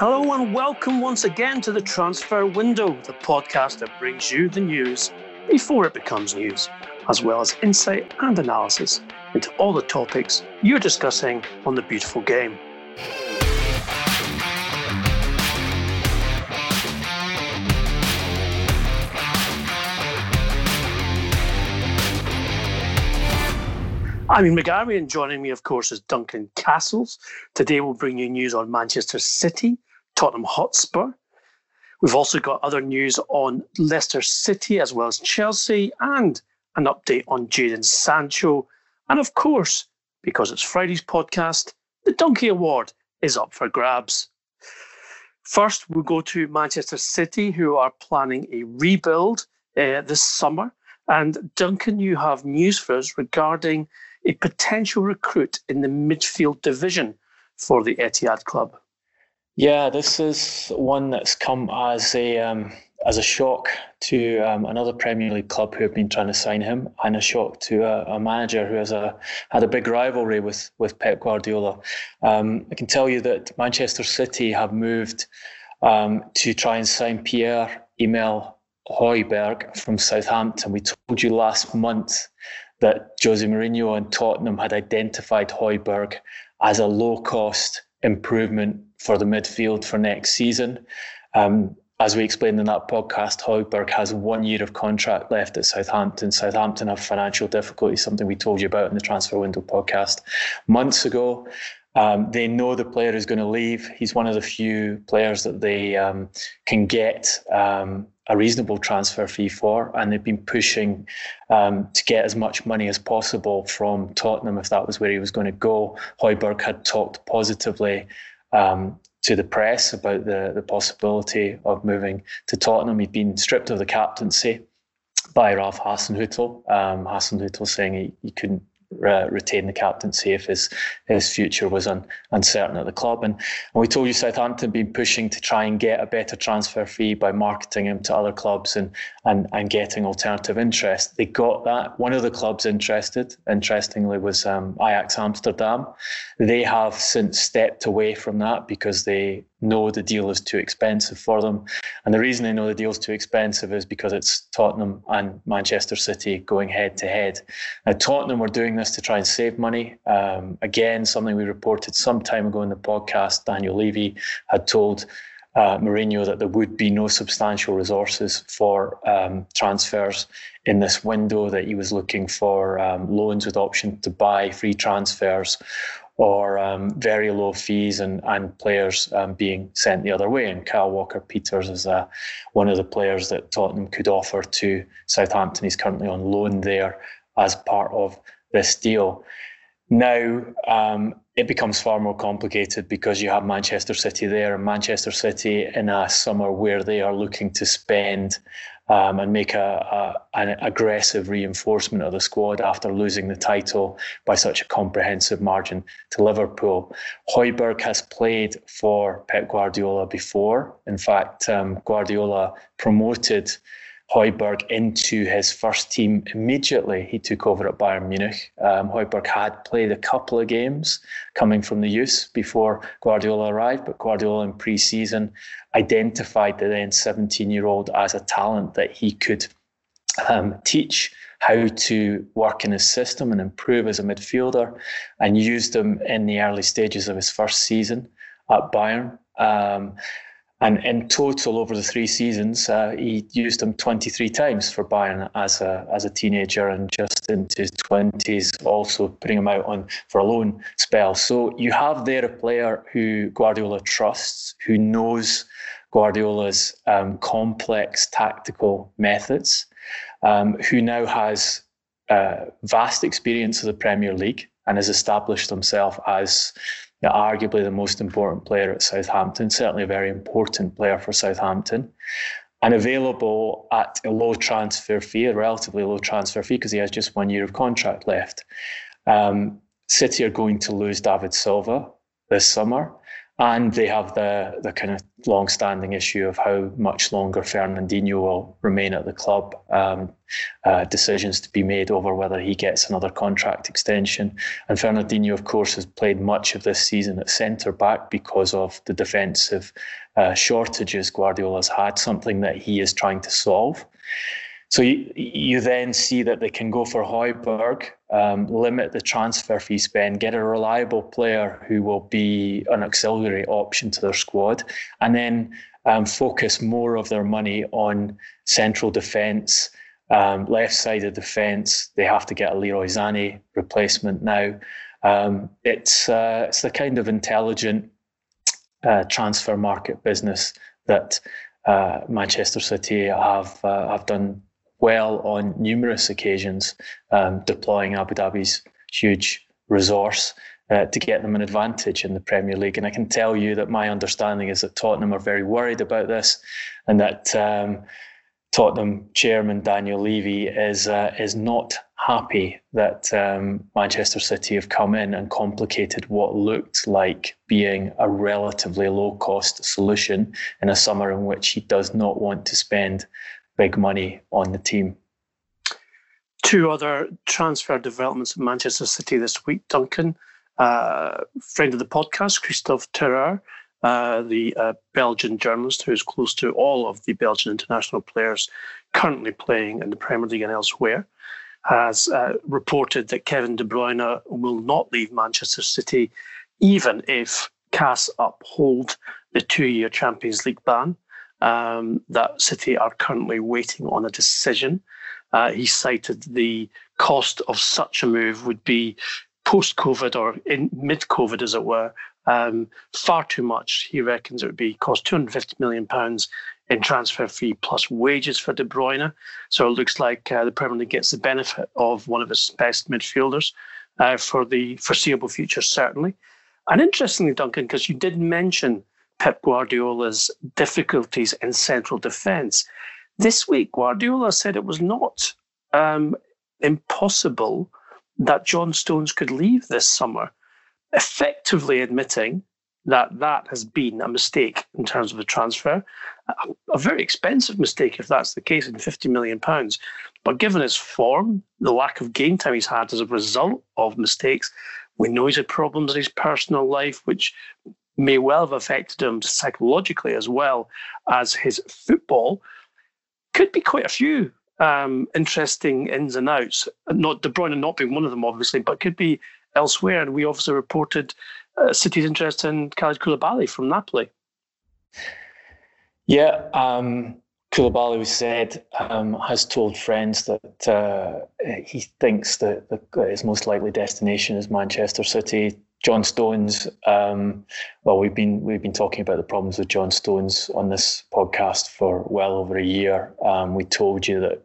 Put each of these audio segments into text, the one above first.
Hello and welcome once again to the Transfer Window, the podcast that brings you the news before it becomes news, as well as insight and analysis into all the topics you're discussing on the beautiful game. I'm Ian McGarry, and joining me, of course, is Duncan Castles. Today, we'll bring you news on Manchester City, Tottenham Hotspur. We've also got other news on Leicester City as well as Chelsea, and an update on Jadon Sancho. And of course, because it's Friday's podcast, the Donkey Award is up for grabs. First, we'll go to Manchester City, who are planning a rebuild uh, this summer. And Duncan, you have news for us regarding a potential recruit in the midfield division for the Etihad club. Yeah, this is one that's come as a um, as a shock to um, another Premier League club who have been trying to sign him, and a shock to a, a manager who has a had a big rivalry with with Pep Guardiola. Um, I can tell you that Manchester City have moved um, to try and sign Pierre Emil Højbjerg from Southampton. We told you last month that Jose Mourinho and Tottenham had identified Højbjerg as a low cost improvement for the midfield for next season. Um, as we explained in that podcast, Højbjerg has one year of contract left at Southampton. Southampton have financial difficulties, something we told you about in the transfer window podcast months ago. Um, they know the player is going to leave. He's one of the few players that they um, can get um, a reasonable transfer fee for, and they've been pushing um, to get as much money as possible from Tottenham if that was where he was going to go. Højbjerg had talked positively um, to the press about the, the possibility of moving to Tottenham. He'd been stripped of the captaincy by Ralph Hasenhüttl. Um, Hasenhüttl saying he, he couldn't uh, retain the captaincy if his his future was un, uncertain at the club. And, and we told you Southampton been pushing to try and get a better transfer fee by marketing him to other clubs and and and getting alternative interest. They got that. One of the clubs interested, interestingly, was um, Ajax Amsterdam. They have since stepped away from that because they know the deal is too expensive for them. And the reason they know the deal is too expensive is because it's Tottenham and Manchester City going head to head. Now, Tottenham were doing this to try and save money. Um, again, something we reported some time ago in the podcast, Daniel Levy had told uh, Mourinho that there would be no substantial resources for um, transfers in this window, that he was looking for um, loans with option to buy, free transfers, or um, very low fees and, and players um, being sent the other way. And Kyle Walker Peters is uh, one of the players that Tottenham could offer to Southampton. He's currently on loan there as part of this deal. Now um, it becomes far more complicated because you have Manchester City there, and Manchester City in a summer where they are looking to spend um, and make a, a, an aggressive reinforcement of the squad after losing the title by such a comprehensive margin to Liverpool. Højbjerg has played for Pep Guardiola before. In fact, um, Guardiola promoted Højbjerg into his first team immediately he took over at Bayern Munich. Um, Højbjerg had played a couple of games coming from the youth before Guardiola arrived, but Guardiola in pre-season identified the then 17-year-old as a talent that he could um, teach how to work in his system and improve as a midfielder, and used him in the early stages of his first season at Bayern. Um, and in total, over the three seasons, uh, he used him 23 times for Bayern as a as a teenager, and just into his 20s, also putting him out on for a loan spell. So you have there a player who Guardiola trusts, who knows Guardiola's um, complex tactical methods, um, who now has uh, vast experience of the Premier League and has established himself as you know, arguably the most important player at Southampton, certainly a very important player for Southampton, and available at a low transfer fee, a relatively low transfer fee, because he has just one year of contract left. Um, City are going to lose David Silva this summer. And they have the, the kind of long standing issue of how much longer Fernandinho will remain at the club. Um, uh, decisions to be made over whether he gets another contract extension. And Fernandinho, of course, has played much of this season at centre back because of the defensive uh, shortages has had, something that he is trying to solve. So you, you then see that they can go for Højbjerg, um, limit the transfer fee spend, get a reliable player who will be an auxiliary option to their squad, and then um, focus more of their money on central defence, um, left side of defence. They have to get a Leroy Sané replacement now. Um, it's uh, it's the kind of intelligent uh, transfer market business that uh, Manchester City have uh, have done well on numerous occasions, um, deploying Abu Dhabi's huge resource uh, to get them an advantage in the Premier League. And I can tell you that my understanding is that Tottenham are very worried about this, and that um, Tottenham chairman Daniel Levy is uh, is not happy that um, Manchester City have come in and complicated what looked like being a relatively low cost solution in a summer in which he does not want to spend big money on the team. Two other transfer developments at Manchester City this week. Duncan, uh, friend of the podcast, Kristof Terreur, uh, the uh, Belgian journalist who is close to all of the Belgian international players currently playing in the Premier League and elsewhere, has uh, reported that Kevin De Bruyne will not leave Manchester City even if CAS uphold the two year Champions League ban um, that City are currently waiting on a decision. Uh, he cited the cost of such a move would be post COVID or in mid COVID, as it were, um, far too much. He reckons it would be cost 250 million pounds in transfer fee plus wages for De Bruyne. So it looks like uh, the Premier League gets the benefit of one of its best midfielders uh, for the foreseeable future, certainly. And interestingly, Duncan, because you did mention Pep Guardiola's difficulties in central defence. This week, Guardiola said it was not um, impossible that John Stones could leave this summer, effectively admitting that that has been a mistake in terms of a transfer, a, a very expensive mistake if that's the case, in 50 million pounds. But given his form, the lack of game time he's had as a result of mistakes, we know he's had problems in his personal life, which may well have affected him psychologically as well as his football. Could be quite a few um, interesting ins and outs. Not De Bruyne not being one of them, obviously, but could be elsewhere. And we obviously reported uh, City's interest in Khalid Koulibaly from Napoli. Yeah, um, Koulibaly we said um, has told friends that uh, he thinks that, that his most likely destination is Manchester City. John Stones. Um, well, we've been we've been talking about the problems with John Stones on this podcast for well over a year. Um, we told you that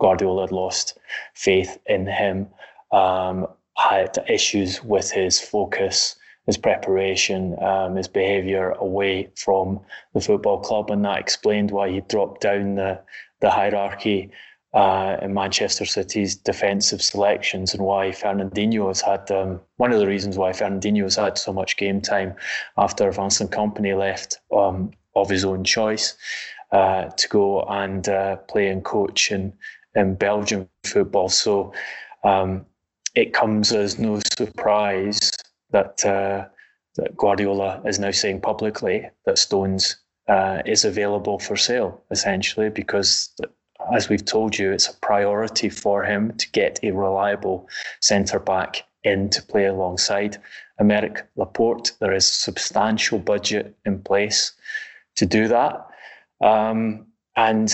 Guardiola had lost faith in him, um, had issues with his focus, his preparation, um, his behaviour away from the football club, and that explained why he dropped down the the hierarchy uh, in Manchester City's defensive selections and why Fernandinho has had um, one of the reasons why Fernandinho has had so much game time after Vincent Kompany left um, of his own choice uh, to go and uh, play and coach in, in Belgian football. So um, it comes as no surprise that uh, that Guardiola is now saying publicly that Stones uh, is available for sale, essentially, because as we've told you, it's a priority for him to get a reliable centre back in to play alongside Aymeric Laporte. There is substantial budget in place to do that. Um, and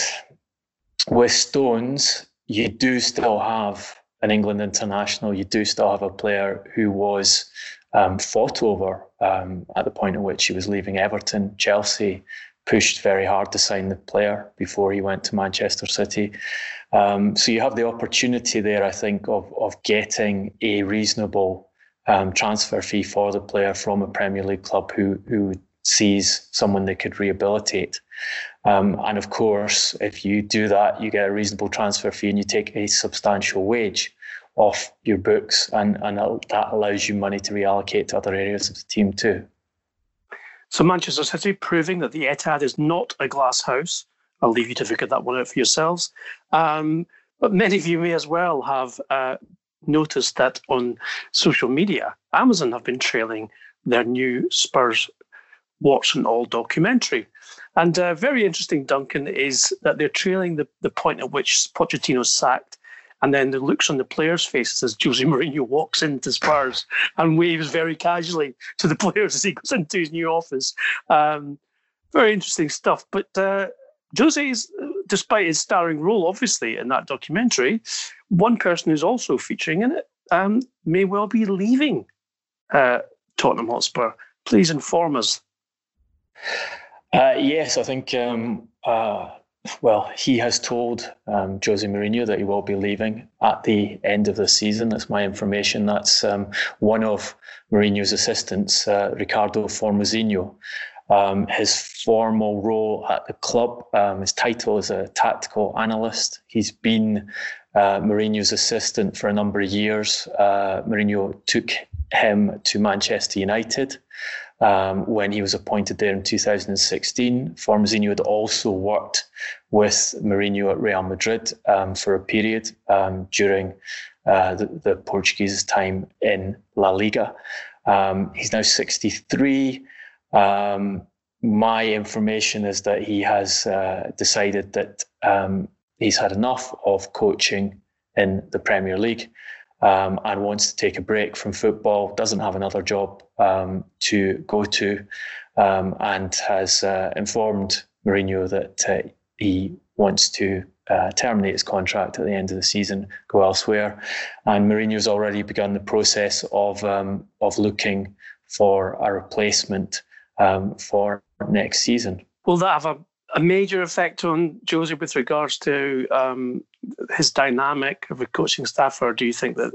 with Stones, you do still have an England international. You do still have a player who was um, fought over um, at the point at which he was leaving Everton, Chelsea, pushed very hard to sign the player before he went to Manchester City. Um, so you have the opportunity there, I think, of of getting a reasonable um, transfer fee for the player from a Premier League club who who sees someone they could rehabilitate. Um, and of course, if you do that, you get a reasonable transfer fee and you take a substantial wage off your books, and, and that allows you money to reallocate to other areas of the team too. So, Manchester City proving that the Etihad is not a glass house. I'll leave you to figure that one out for yourselves. Um, but many of you may as well have uh, noticed that on social media, Amazon have been trailing their new Spurs Warts and All documentary. And uh, very interesting, Duncan, is that they're trailing the, the point at which Pochettino sacked and then the looks on the players' faces as Jose Mourinho walks into Spurs and waves very casually to the players as he goes into his new office. Um, very interesting stuff. But uh, Jose's, despite his starring role, obviously, in that documentary, one person who's also featuring in it um, may well be leaving uh, Tottenham Hotspur. Please inform us. Uh, yes, I think um, uh, well, he has told um, Jose Mourinho that he will be leaving at the end of the season. That's my information. That's um, one of Mourinho's assistants, uh, Ricardo Formosinho. Um, his formal role at the club, um, his title is a tactical analyst. He's been uh, Mourinho's assistant for a number of years. Uh, Mourinho took him to Manchester United um, when he was appointed there in 2016. Formosinho had also worked with Mourinho at Real Madrid um, for a period um, during uh, the, the, Portuguese time in La Liga. Um, he's now 63. Um, my information is that he has uh, decided that um, he's had enough of coaching in the Premier League um, and wants to take a break from football, doesn't have another job um, to go to, um, and has uh, informed Mourinho that uh, he wants to uh, terminate his contract at the end of the season, go elsewhere. And Mourinho's already begun the process of um, of looking for a replacement um, for next season. Will that have a a major effect on Jose with regards to um, his dynamic of a coaching staff, or do you think that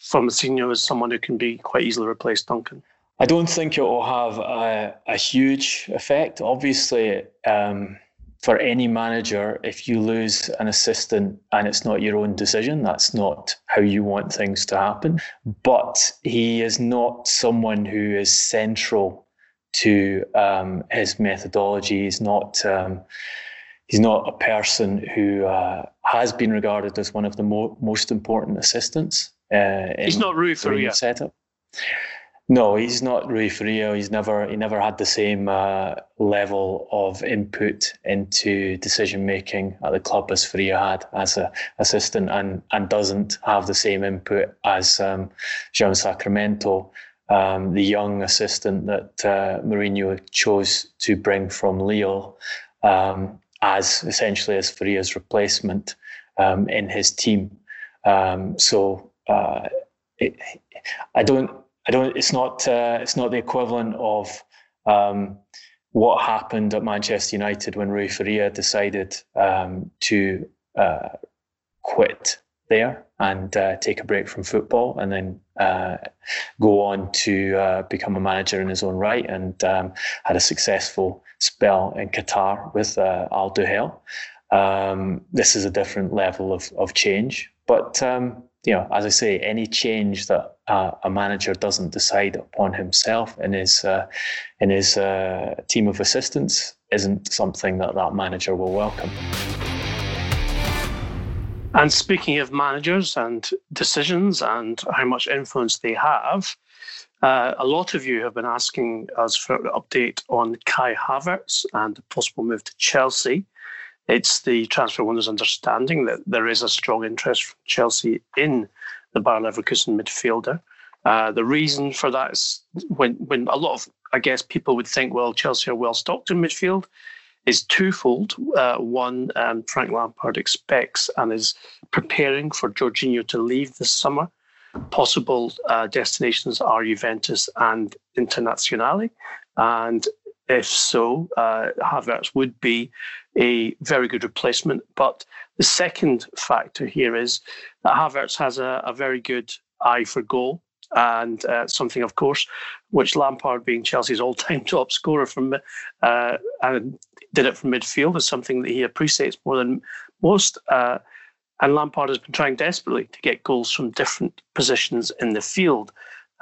Formosinho is someone who can be quite easily replaced, Duncan? I don't think it will have a, a huge effect. Obviously, um, for any manager, if you lose an assistant and it's not your own decision, that's not how you want things to happen. But he is not someone who is central to um, his methodology. He's not um, he's not a person who uh, has been regarded as one of the mo- most important assistants. Uh, he's not Rui Faria setup. No, he's not Rui Faria. He's never he never had the same uh, level of input into decision making at the club as Faria had as an assistant, and and doesn't have the same input as um, João Sacramento um, the young assistant that uh, Mourinho chose to bring from Lille um, as essentially as Faria's replacement um, in his team. Um, so uh, it, I don't, I don't. It's not, uh, it's not the equivalent of um, what happened at Manchester United when Rui Faria decided um, to uh, quit there and uh, take a break from football and then uh, go on to uh, become a manager in his own right and um, had a successful spell in Qatar with uh, Al Duhail. Um, this is a different level of, of change. But, um, you know, as I say, any change that uh, a manager doesn't decide upon himself in his, uh, in his team of assistants isn't something that that manager will welcome. And speaking of managers and decisions and how much influence they have, uh, a lot of you have been asking us for an update on Kai Havertz and the possible move to Chelsea. It's the transfer windows understanding that there is a strong interest from Chelsea in the Bayer Leverkusen midfielder. Uh, the reason for that is when when a lot of I guess people would think, well, Chelsea are well stocked in midfield is twofold. Uh, one, um, Frank Lampard expects and is preparing for Jorginho to leave this summer. Possible uh, destinations are Juventus and Internazionale. And if so, uh, Havertz would be a very good replacement. But the second factor here is that Havertz has a, a very good eye for goal. And uh, something, of course, which Lampard, being Chelsea's all-time top scorer from uh, and did it from midfield, is something that he appreciates more than most. Uh, and Lampard has been trying desperately to get goals from different positions in the field.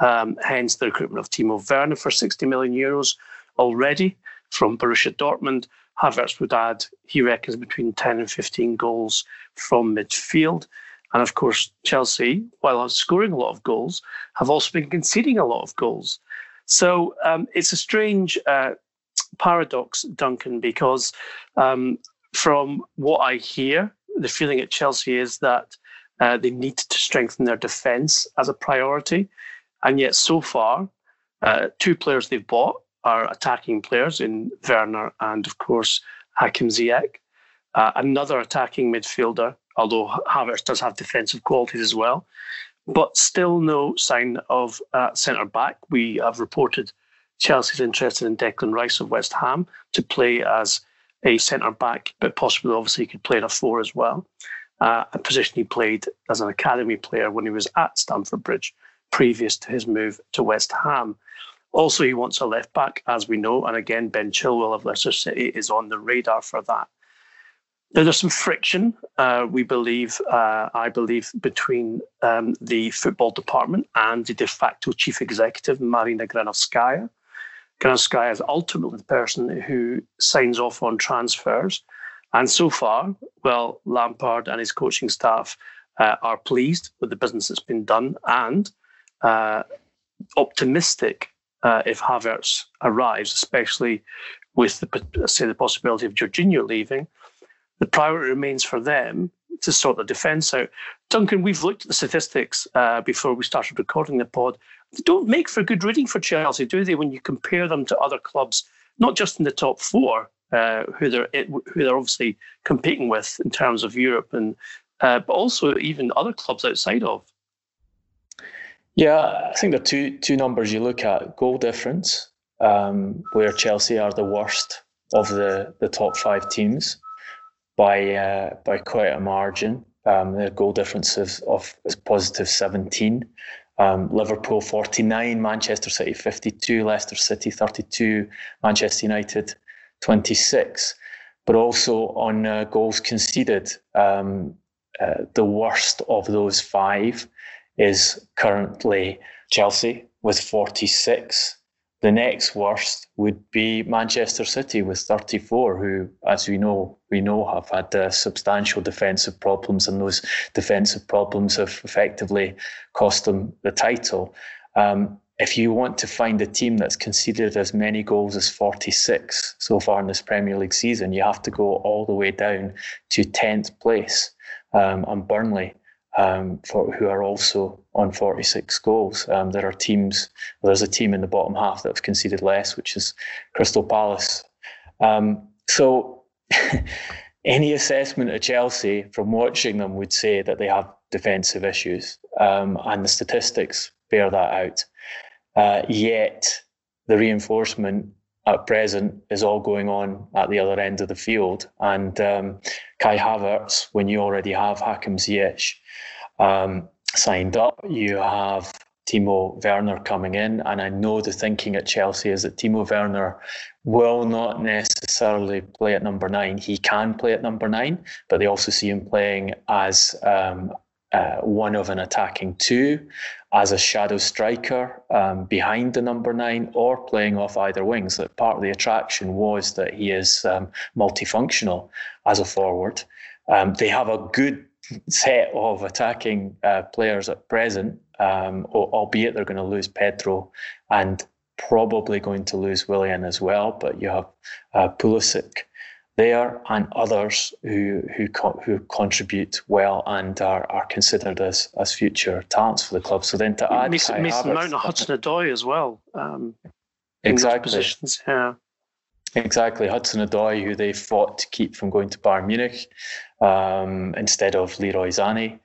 Um, hence the recruitment of Timo Werner for 60 million euros already from Borussia Dortmund. Havertz would add, he reckons, between 10 and 15 goals from midfield. And of course, Chelsea, while scoring a lot of goals, have also been conceding a lot of goals. So um, it's a strange uh, paradox, Duncan, because um, from what I hear, the feeling at Chelsea is that uh, they need to strengthen their defence as a priority. And yet, so far, uh, two players they've bought are attacking players in Werner and, of course, Hakim Ziyech. Uh, another attacking midfielder, although Havertz does have defensive qualities as well, but still no sign of uh, centre back. We have reported Chelsea's interested in Declan Rice of West Ham to play as a centre back, but possibly, obviously, he could play in a four as well. Uh, a position he played as an academy player when he was at Stamford Bridge previous to his move to West Ham. Also, he wants a left back, as we know, and again, Ben Chilwell of Leicester City is on the radar for that. There's some friction, uh, we believe, uh, I believe, between um, the football department and the de facto chief executive, Marina Granovskaya. Granovskaya is ultimately the person who signs off on transfers. And so far, well, Lampard and his coaching staff uh, are pleased with the business that's been done and uh, optimistic uh, if Havertz arrives, especially with the say the possibility of Jorginho leaving. The priority remains for them to sort the defence out. Duncan, we've looked at the statistics uh, before we started recording the pod. They don't make for good reading for Chelsea, do they? When you compare them to other clubs, not just in the top four, uh, who they're who they're obviously competing with in terms of Europe, and uh, but also even other clubs outside of. Yeah, I think there are two two numbers you look at: goal difference, um, where Chelsea are the worst of the, the top five teams by uh, by quite a margin. Um, their goal difference of, of is positive 17. Um, Liverpool 49, Manchester City 52, Leicester City 32, Manchester United 26. But also on uh, goals conceded, um, uh, the worst of those five is currently Chelsea with 46. The next worst would be Manchester City with 34, who, as we know, we know have had uh, substantial defensive problems, and those defensive problems have effectively cost them the title. Um, if you want to find a team that's conceded as many goals as 46 so far in this Premier League season, you have to go all the way down to 10th place. Um, and Burnley um, for, who are also on 46 goals. Um, there are teams, there's a team in the bottom half that have conceded less, which is Crystal Palace. Um, so, any assessment of Chelsea from watching them would say that they have defensive issues, um, and the statistics bear that out. Uh, yet, the reinforcement at present is all going on at the other end of the field. And um, Kai Havertz, when you already have Hakim Ziyech um, signed up, you have Timo Werner coming in. And I know the thinking at Chelsea is that Timo Werner will not necessarily play at number nine. He can play at number nine, but they also see him playing as um, uh, one of an attacking two, as a shadow striker um, behind the number nine, or playing off either wings. That part of the attraction was that he is um, multifunctional as a forward. Um, they have a good set of attacking uh, players at present, um, albeit they're going to lose Pedro and probably going to lose Willian as well. But you have uh, Pulisic there and others who who co- who contribute well and are, are considered as as future talents for the club. So then to add Mason, Mason Mount and Hudson Odoi as well. Um, exactly. positions, yeah. Exactly, Hudson Odoi, who they fought to keep from going to Bayern Munich um, instead of Leroy Sané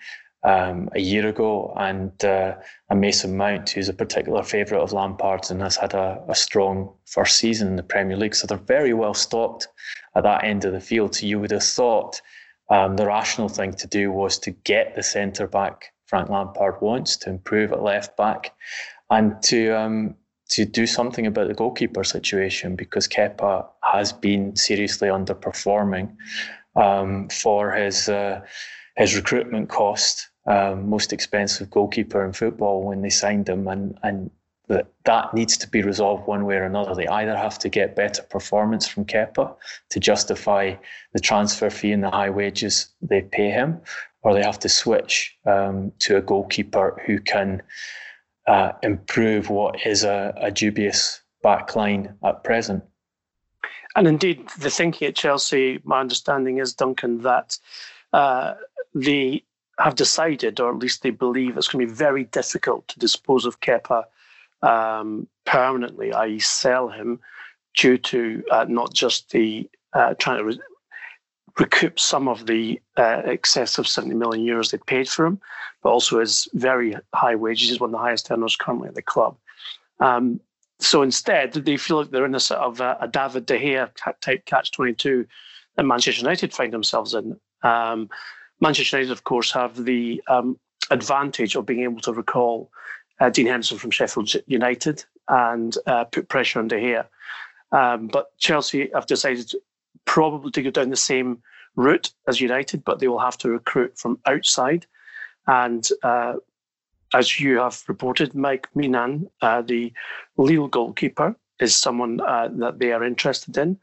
um, a year ago, and uh, a Mason Mount, who's a particular favourite of Lampard's and has had a, a, strong first season in the Premier League. So they're very well stocked at that end of the field. So you would have thought um, the rational thing to do was to get the centre back Frank Lampard wants to improve at left back and to um, to do something about the goalkeeper situation because Kepa has been seriously underperforming um, for his uh, his recruitment cost. Um, most expensive goalkeeper in football when they signed him, and and that that needs to be resolved one way or another. They either have to get better performance from Kepa to justify the transfer fee and the high wages they pay him, or they have to switch um, to a goalkeeper who can uh, improve what is a, a dubious backline at present. And indeed, the thinking at Chelsea, my understanding is, Duncan, that uh, they have decided, or at least they believe, it's going to be very difficult to dispose of Kepa um, permanently, i.e., sell him, due to uh, not just the uh, trying to re- recoup some of the uh, excess of 70 million euros they paid for him, but also his very high wages. He's one of the highest earners currently at the club. Um, so instead, they feel like they're in a sort of a, a David De Gea type catch 22 that Manchester United find themselves in. Um, Manchester United, of course, have the um, advantage of being able to recall uh, Dean Henderson from Sheffield United and uh, put pressure under here. Um, but Chelsea have decided probably to go down the same route as United, but they will have to recruit from outside. And uh, as you have reported, Mike Maignan, uh, the Lille goalkeeper, is someone uh, that they are interested in,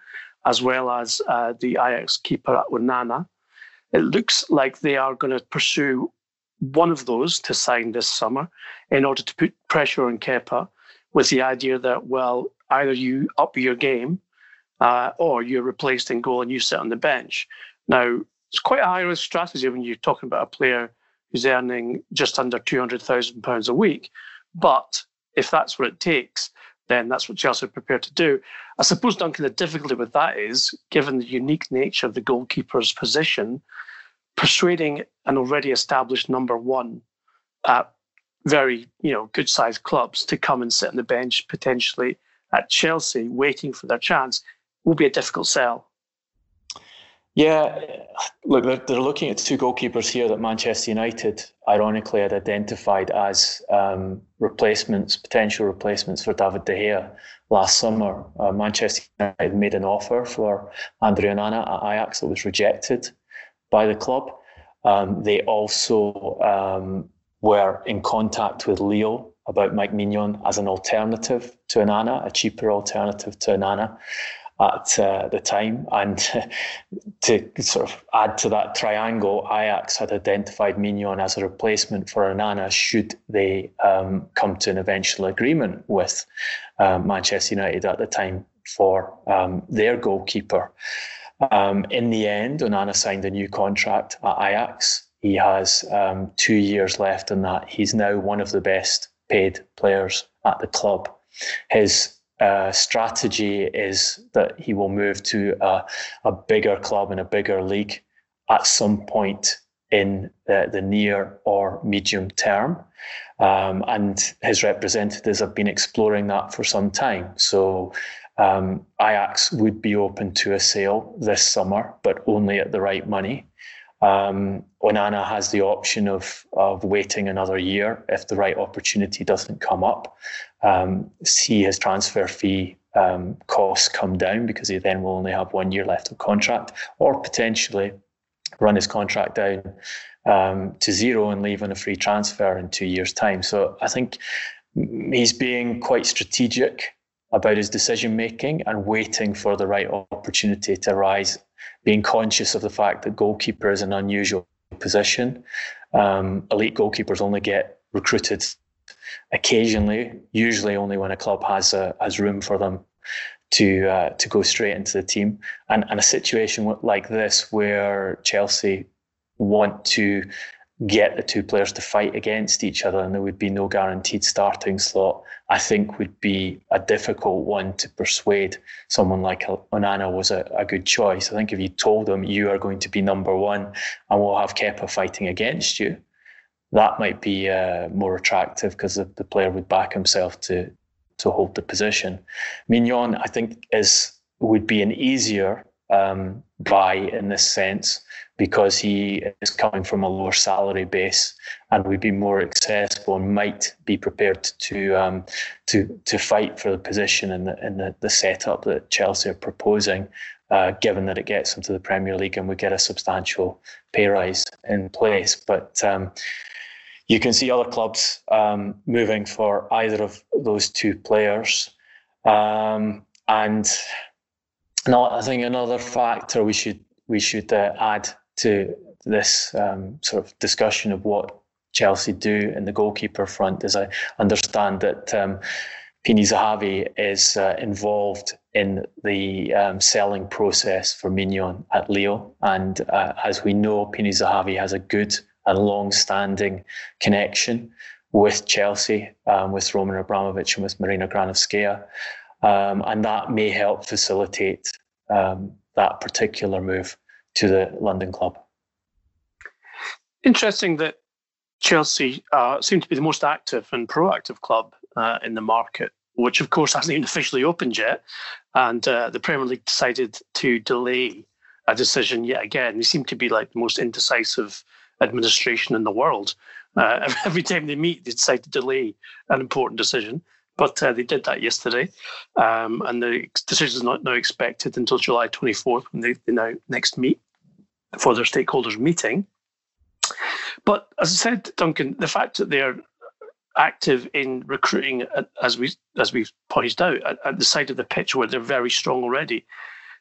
as well as uh, the Ajax keeper at Onana. It looks like they are going to pursue one of those to sign this summer in order to put pressure on Kepa with the idea that, well, either you up your game uh, or you're replaced in goal and you sit on the bench. Now, it's quite a high risk strategy when you're talking about a player who's earning just under £200,000 a week. But if that's what it takes, then that's what Chelsea are prepared to do. I suppose, Duncan, the difficulty with that is, given the unique nature of the goalkeeper's position, persuading an already established number one at very, you know, good sized clubs to come and sit on the bench potentially at Chelsea waiting for their chance will be a difficult sell. Yeah, look, they're, looking at two goalkeepers here that Manchester United, ironically, had identified as um, replacements, potential replacements for David De Gea last summer. Uh, Manchester United made an offer for Andre Onana at Ajax that was rejected by the club. Um, they also um, were in contact with Lille about Mike Maignan as an alternative to Onana, a cheaper alternative to Onana at uh, the time. And to sort of add to that triangle, Ajax had identified Maignan as a replacement for Onana should they um, come to an eventual agreement with um, Manchester United at the time for um, their goalkeeper. Um, in the end, Onana signed a new contract at Ajax. He has um, two years left in that. He's now one of the best paid players at the club. His uh, strategy is that he will move to a, a bigger club in a bigger league at some point in the, the near or medium term. Um, and his representatives have been exploring that for some time. So um, Ajax would be open to a sale this summer, but only at the right money. Um, Onana has the option of of waiting another year if the right opportunity doesn't come up. Um, see his transfer fee um, costs come down because he then will only have one year left of contract, or potentially run his contract down um, to zero and leave on a free transfer in two years' time. So I think he's being quite strategic about his decision making and waiting for the right opportunity to arise being conscious of the fact that goalkeeper is an unusual position. Um, elite goalkeepers only get recruited occasionally, usually only when a club has a, has room for them to uh, to go straight into the team. And, and a situation like this, where Chelsea want to get the two players to fight against each other and there would be no guaranteed starting slot, I think would be a difficult one to persuade someone like Onana was a, a good choice. I think if you told them you are going to be number one and we'll have Kepa fighting against you, that might be uh, more attractive because the, the player would back himself to to hold the position. Maignan, I think, is would be an easier um, buy in this sense because he is coming from a lower salary base and would be more accessible and might be prepared to um, to to fight for the position in the in the, the setup that Chelsea are proposing. Uh, given that it gets into the Premier League and we get a substantial pay rise in place, but um, you can see other clubs um, moving for either of those two players. Um, and no, I think another factor we should we should uh, add to this um, sort of discussion of what Chelsea do in the goalkeeper front is I understand that um, Pini Zahavi is uh, involved in the um, selling process for Maignan at Lille, And uh, as we know, Pini Zahavi has a good and long-standing connection with Chelsea, um, with Roman Abramovich and with Marina Granovskaya. Um, and that may help facilitate um, that particular move to the London club. Interesting that Chelsea uh, seem to be the most active and proactive club uh, in the market, which of course hasn't even officially opened yet. And uh, the Premier League decided to delay a decision yet again. They seem to be like the most indecisive administration in the world. Uh, every time they meet, they decide to delay an important decision. But uh, they did that yesterday, um, and the decision is not now expected until July 24th when they, they now next meet for their stakeholders meeting. But as I said, Duncan, the fact that they're active in recruiting, as we as we've pointed out, at, at the side of the pitch where they're very strong already,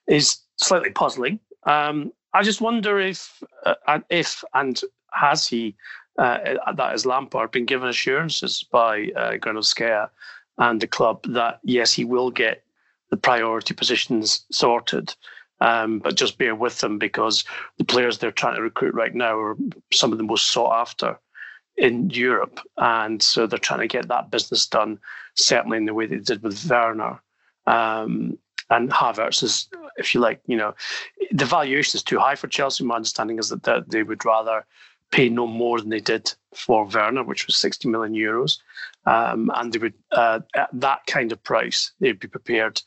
is slightly puzzling. Um, I just wonder if, uh, if and has he, uh, that is Lampard, been given assurances by uh, Granovskaya and the club that yes, he will get the priority positions sorted. Um, but just bear with them because the players they're trying to recruit right now are some of the most sought after in Europe, and so they're trying to get that business done. Certainly in the way they did with Werner. Um, and Havertz is, if you like, you know, the valuation is too high for Chelsea. My understanding is that, that they would rather pay no more than they did for Werner, which was 60 million euros. Um, and they would, uh, at that kind of price, they'd be prepared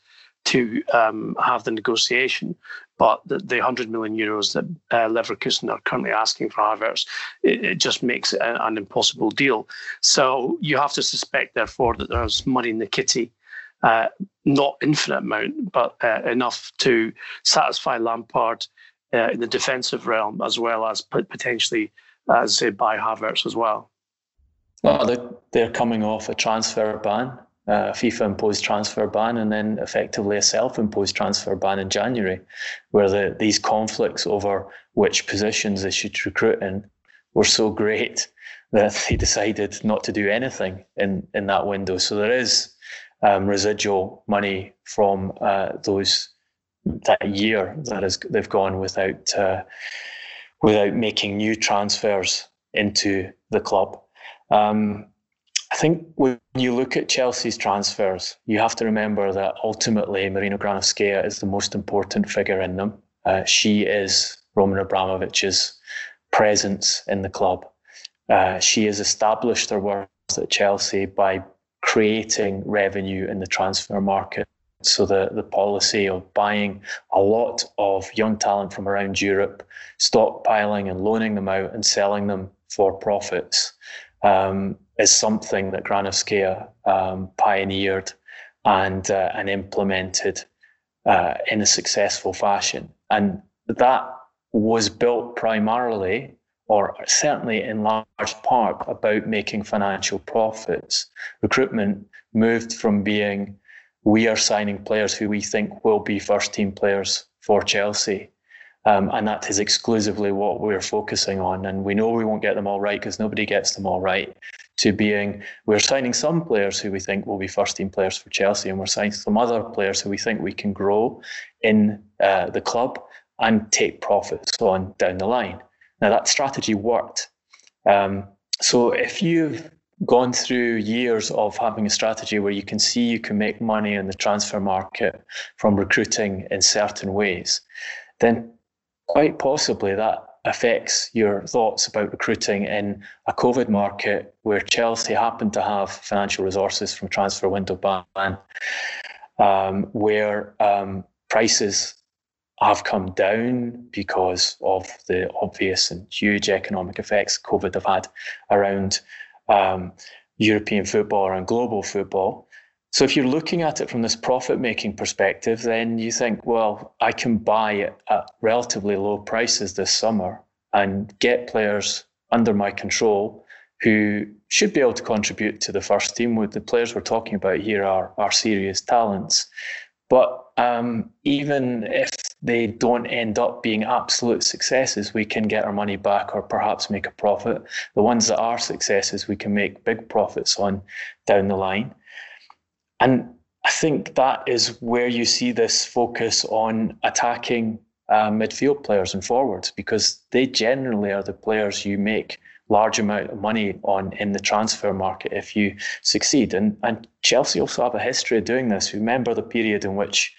to um, have the negotiation. But the, the 100 million euros that uh, Leverkusen are currently asking for Havertz, it, it just makes it an impossible deal. So you have to suspect, therefore, that there's money in the kitty uh, not infinite amount, but uh, enough to satisfy Lampard uh, in the defensive realm, as well as potentially, as say, by Havertz as well. Well, they're coming off a transfer ban, a FIFA imposed transfer ban, and then effectively a self imposed transfer ban in January, where the, these conflicts over which positions they should recruit in were so great that they decided not to do anything in, in that window. So there is um, residual money from uh, those that year that is they've gone without uh, without making new transfers into the club. Um, I think when you look at Chelsea's transfers, you have to remember that ultimately Marina Granovskaya is the most important figure in them. Uh, she is Roman Abramovich's presence in the club. Uh, she has established her worth at Chelsea by creating revenue in the transfer market. So the, the policy of buying a lot of young talent from around Europe, stockpiling and loaning them out and selling them for profits um, is something that Granovskaya um, pioneered and uh, and implemented uh, in a successful fashion. And that was built primarily or certainly in large part about making financial profits. Recruitment moved from being we are signing players who we think will be first team players for Chelsea. Um, and that is exclusively what we're focusing on. And we know we won't get them all right because nobody gets them all right. To being, we're signing some players who we think will be first team players for Chelsea, and we're signing some other players who we think we can grow in uh, the club and take profits on down the line. Now, that strategy worked. Um, so if you've gone through years of having a strategy where you can see you can make money in the transfer market from recruiting in certain ways, then quite possibly that affects your thoughts about recruiting in a COVID market where Chelsea happened to have financial resources from transfer window ban, um, where um, prices have come down because of the obvious and huge economic effects COVID have had around um, European football or and global football. So if you're looking at it from this profit making perspective, then you think, well, I can buy it at relatively low prices this summer and get players under my control who should be able to contribute to the first team. With the players we're talking about here are, are serious talents. But um, even if they don't end up being absolute successes, we can get our money back or perhaps make a profit. The ones that are successes, we can make big profits on down the line. And I think that is where you see this focus on attacking uh, midfield players and forwards because they generally are the players you make large amount of money on in the transfer market if you succeed. And and Chelsea also have a history of doing this. Remember the period in which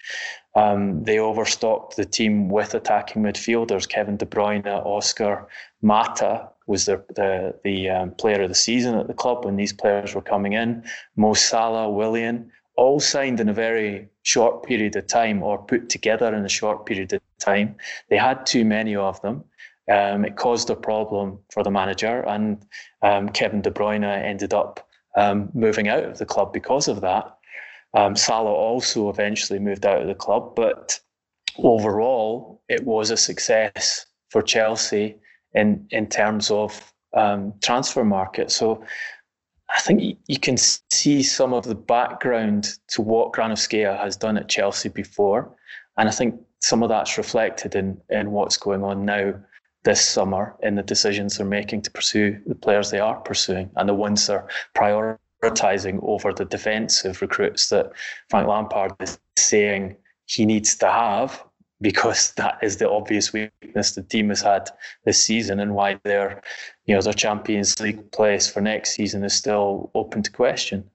um, they overstocked the team with attacking midfielders. Kevin De Bruyne, Oscar, Mata was the the, the um, player of the season at the club when these players were coming in. Mo Salah, Willian, all signed in a very short period of time or put together in a short period of time. They had too many of them. Um, it caused a problem for the manager, and um, Kevin De Bruyne ended up um, moving out of the club because of that. Um, Salah also eventually moved out of the club, but overall, it was a success for Chelsea in in terms of um, transfer market. So I think you can see some of the background to what Granovskaya has done at Chelsea before, and I think some of that's reflected in in what's going on now this summer in the decisions they're making to pursue the players they are pursuing and the ones they're prioritizing over the defensive recruits that Frank Lampard is saying he needs to have because that is the obvious weakness the team has had this season and why their you know their Champions League place for next season is still open to question.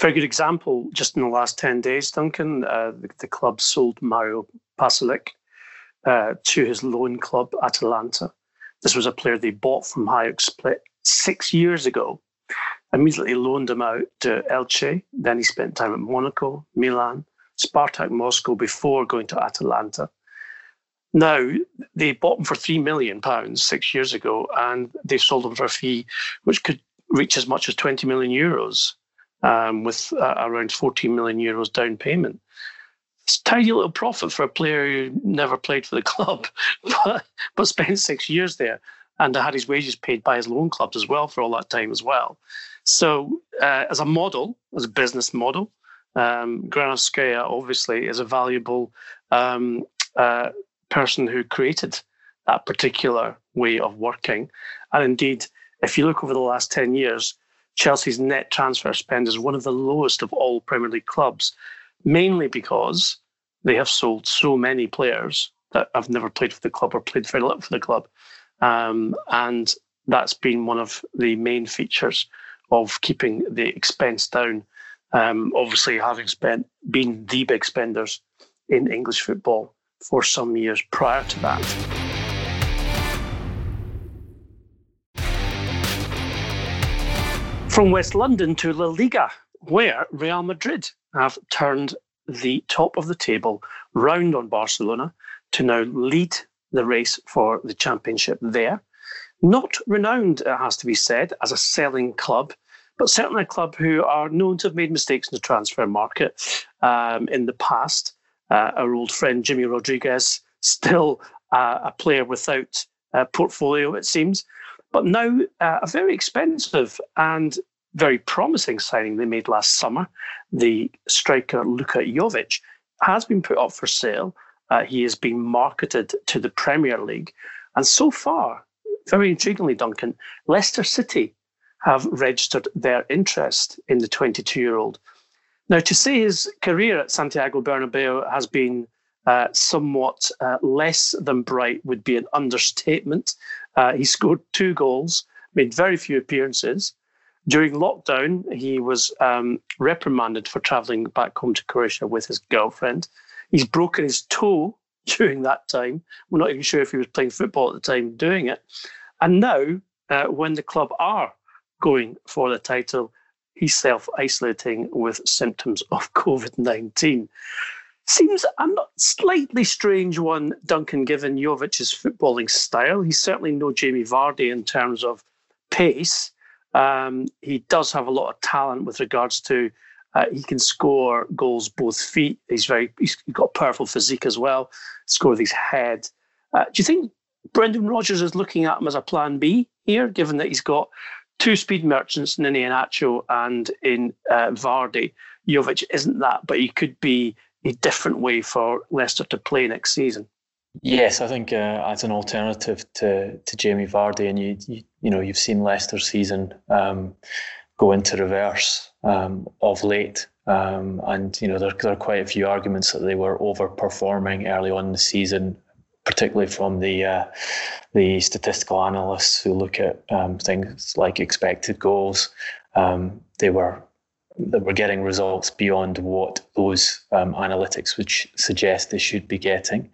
Very good example. Just in the last ten days, Duncan, uh, the, the, club sold Mario Pasalic uh, to his loan club Atalanta. This was a player they bought from Hajduk Split six years ago. Immediately loaned him out to Elche. Then he spent time at Monaco, Milan, Spartak Moscow before going to Atalanta. Now, they bought him for £3 million six years ago, and they sold him for a fee which could reach as much as 20 million euros, um, with uh, around 14 million euros down payment. It's tiny little profit for a player who never played for the club, but, but spent six years there and had his wages paid by his loan clubs as well for all that time as well. So, uh, as a model, as a business model, um, Granovskaya obviously is a valuable um, uh, person who created that particular way of working. And indeed, if you look over the last 10 years, Chelsea's net transfer spend is one of the lowest of all Premier League clubs mainly because they have sold so many players that have never played for the club or played very little for the club. Um, and that's been one of the main features of keeping the expense down. Um, obviously, having spent been the big spenders in English football for some years prior to that. From West London to La Liga, where Real Madrid have turned the top of the table round on Barcelona to now lead the race for the championship there. Not renowned, it has to be said, as a selling club, but certainly a club who are known to have made mistakes in the transfer market um, in the past. Uh, our old friend Jimmy Rodriguez, still uh, a player without a portfolio, it seems, but now uh, a very expensive and very promising signing they made last summer, the striker Luka Jovic, has been put up for sale. Uh, he has been marketed to the Premier League. And so far, very intriguingly, Duncan, Leicester City have registered their interest in the 22 year old. Now, to say his career at Santiago Bernabeu has been uh, somewhat uh, less than bright would be an understatement. Uh, he scored two goals, made very few appearances, during lockdown, he was um, reprimanded for traveling back home to Croatia with his girlfriend. He's broken his toe during that time. We're not even sure if he was playing football at the time doing it. And now, uh, when the club are going for the title, he's self isolating with symptoms of COVID 19. Seems a slightly strange one, Duncan, given Jovic's footballing style. He's certainly no Jamie Vardy in terms of pace. Um, he does have a lot of talent with regards to uh, he can score goals both feet. He's very he's got powerful physique as well. Score with his head. Uh, do you think Brendan Rodgers is looking at him as a plan B here, given that he's got two speed merchants, Nini Iheanacho and in uh, Vardy? Jovic isn't that, but he could be a different way for Leicester to play next season. Yes, I think uh, as an alternative to to Jamie Vardy, and you you, you know you've seen Leicester season um, go into reverse um, of late, um, and you know there, there are quite a few arguments that they were overperforming early on in the season, particularly from the uh, the statistical analysts who look at um, things like expected goals. Um, they were that we're getting results beyond what those um, analytics would sh- suggest they should be getting.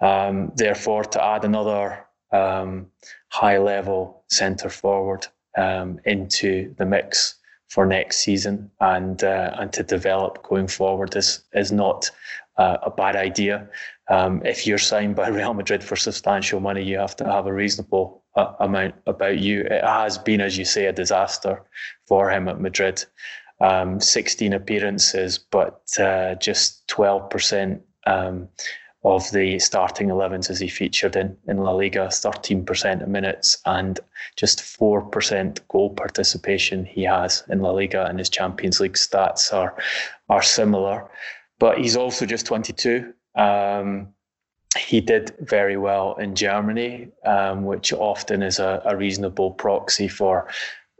Um, therefore, to add another um, high level centre forward um, into the mix for next season and uh, and to develop going forward is is not uh, a bad idea. Um, if you're signed by Real Madrid for substantial money, you have to have a reasonable uh, amount about you. It has been, as you say, a disaster for him at Madrid um, 16 appearances, but uh, just 12% um, of the starting 11s as he featured in, in La Liga, 13% of minutes, and just 4% goal participation he has in La Liga, and his Champions League stats are, are similar. But he's also just 22. Um, he did very well in Germany, um, which often is a, a reasonable proxy for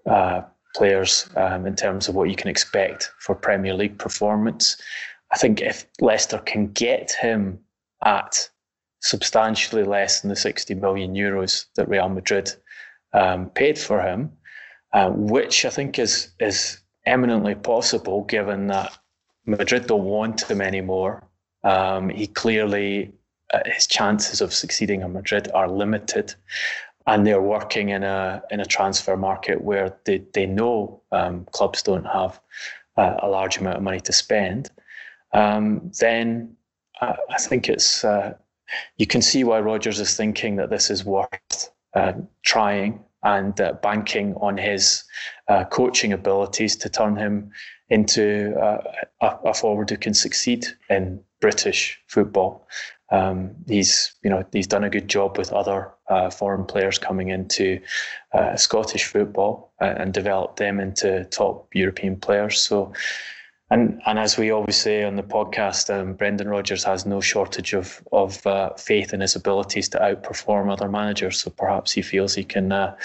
uh, players um, in terms of what you can expect for Premier League performance. I think if Leicester can get him at substantially less than the 60 million euros that Real Madrid um, paid for him, uh, which I think is is eminently possible given that Madrid don't want him anymore. Um, he clearly uh, his chances of succeeding in Madrid are limited and they're working in a in a transfer market where they they know um, clubs don't have uh, a large amount of money to spend, um, then I, I, think it's uh, you can see why Rodgers is thinking that this is worth uh, trying and uh, banking on his uh, coaching abilities to turn him into uh, a, a forward who can succeed in British football. Um, he's you know he's done a good job with other uh, foreign players coming into Scottish football uh, and developed them into top European players. So, and and as we always say on the podcast, um, Brendan Rodgers has no shortage of of uh, faith in his abilities to outperform other managers. So perhaps he feels he can uh,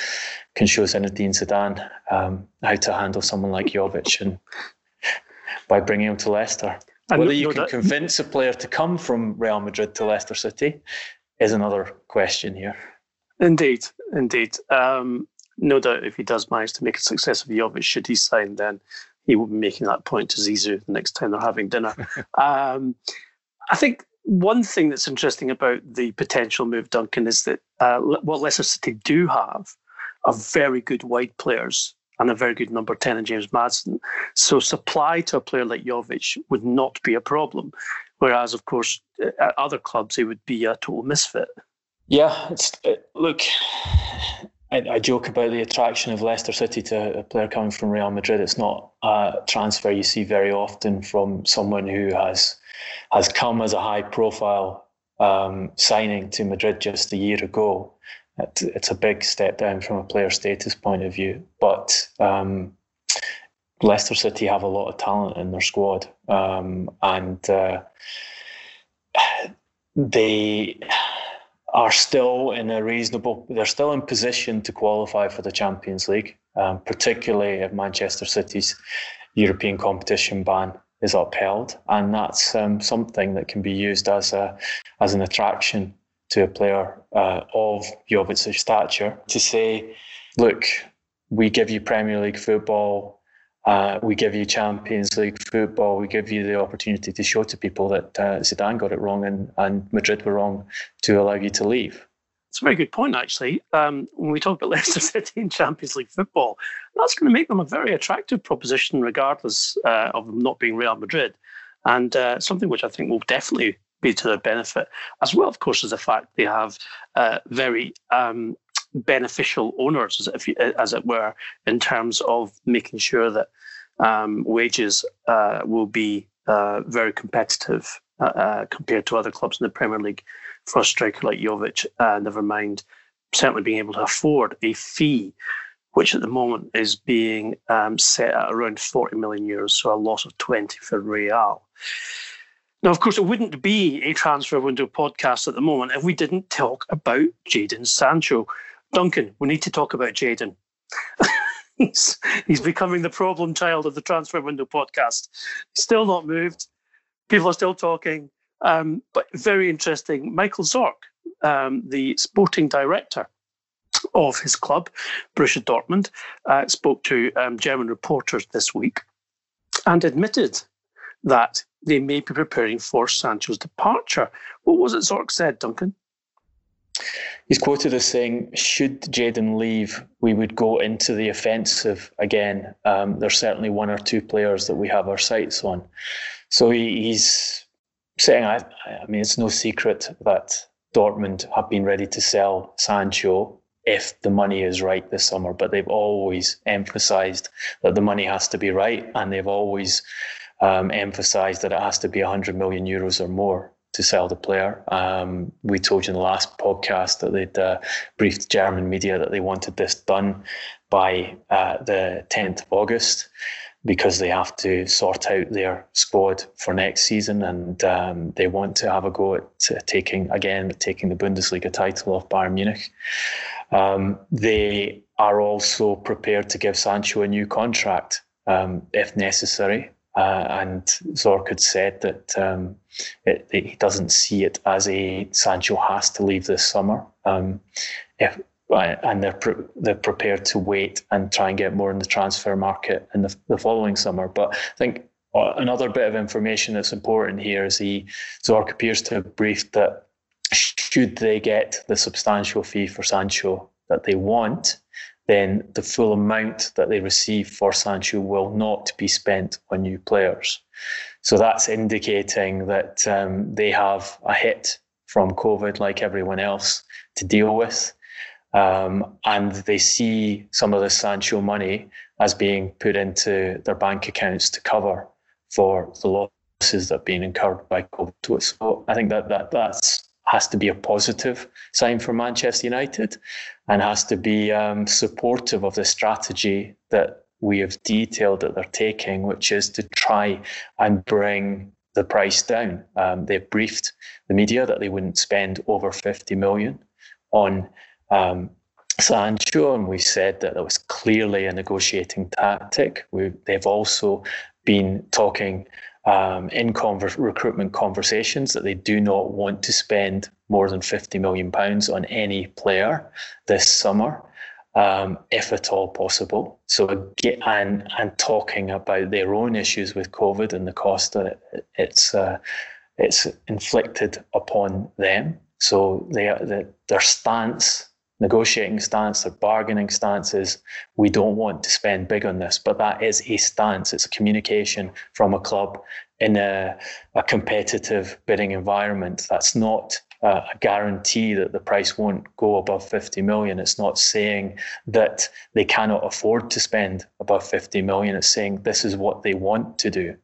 can show Zinedine Zidane um, how to handle someone like Jovic and by bringing him to Leicester. And Whether you can that, convince a player to come from Real Madrid to Leicester City is another question here. Indeed, indeed. Um, no doubt if he does manage to make a success of Jovic, should he sign, then he will be making that point to Zizou the next time they're having dinner. um, I think one thing that's interesting about the potential move, Duncan, is that uh, what Leicester City do have are very good wide players and a very good number 10 in James Maddison. So supply to a player like Jovic would not be a problem. Whereas, of course, at other clubs, he would be a total misfit. Yeah, it's it, look. I, I, joke about the attraction of Leicester City to a player coming from Real Madrid. It's not a transfer you see very often from someone who has has come as a high profile um, signing to Madrid just a year ago it's a big step down from a player status point of view. But um, Leicester City have a lot of talent in their squad, um, and uh, they are still in a reasonable. They're still in position to qualify for the Champions League, um, particularly if Manchester City's European competition ban is upheld, and that's um, something that can be used as a as an attraction to a player uh, of Jovic's stature to say, look, we give you Premier League football, uh, we give you Champions League football, we give you the opportunity to show to people that uh, Zidane got it wrong and, and Madrid were wrong to allow you to leave. It's a very good point, actually. Um, when we talk about Leicester City in Champions League football, that's going to make them a very attractive proposition, regardless uh, of them not being Real Madrid. and uh, something which I think will definitely be to their benefit, as well, of course, as the fact they have uh, very um, beneficial owners, as, if, as it were, in terms of making sure that um, wages uh, will be uh, very competitive uh, uh, compared to other clubs in the Premier League for a striker like Jovic. Uh, never mind, certainly being able to afford a fee, which at the moment is being um, set at around 40 million euros, so a loss of 20 for Real. Now, of course, it wouldn't be a transfer window podcast at the moment if we didn't talk about Jadon Sancho. Duncan, we need to talk about Jadon. he's, he's becoming the problem child of the transfer window podcast. Still not moved. People are still talking. Um, but very interesting. Michael Zorc, um, the sporting director of his club, Borussia Dortmund, uh, spoke to um, German reporters this week and admitted that they may be preparing for Sancho's departure. What was it Zorc said, Duncan? He's quoted as saying, "Should Jadon leave, we would go into the offensive again. Um, there's certainly one or two players that we have our sights on." So he, he's saying, I, I mean, it's no secret that Dortmund have been ready to sell Sancho if the money is right this summer, but they've always emphasised that the money has to be right, and they've always um, emphasised that it has to be 100 million euros or more to sell the player. Um, we told you in the last podcast that they'd uh, briefed German media that they wanted this done by uh, the 10th of August because they have to sort out their squad for next season and um, they want to have a go at uh, taking, again, taking the Bundesliga title off Bayern Munich. Um, they are also prepared to give Sancho a new contract um, if necessary. Uh, and Zorc had said that um, it, it, he doesn't see it as a Sancho has to leave this summer. Um, if, and they're pre- they're prepared to wait and try and get more in the transfer market in the, the following summer. But I think uh, another bit of information that's important here is he Zorc appears to have briefed that should they get the substantial fee for Sancho that they want, then the full amount that they receive for Sancho will not be spent on new players. So that's indicating that um, they have a hit from COVID, like everyone else, to deal with. Um, and they see some of the Sancho money as being put into their bank accounts to cover for the losses that have been incurred by COVID. So I think that, that that's has to be a positive sign for Manchester United and has to be um, supportive of the strategy that we have detailed that they're taking, which is to try and bring the price down. Um, they've briefed the media that they wouldn't spend over 50 million on um, Sancho, and we said that that was clearly a negotiating tactic. We, they've also been talking um, in conver- recruitment conversations that they do not want to spend more than 50 million pounds on any player this summer, um, if at all possible. So and and talking about their own issues with COVID and the cost that it's uh, it's inflicted upon them. So they, the, their stance negotiating stance, their bargaining stance is we don't want to spend big on this, but that is a stance. It's a communication from a club in a, a competitive bidding environment. That's not a guarantee that the price won't go above 50 million. It's not saying that they cannot afford to spend above 50 million. It's saying this is what they want to do.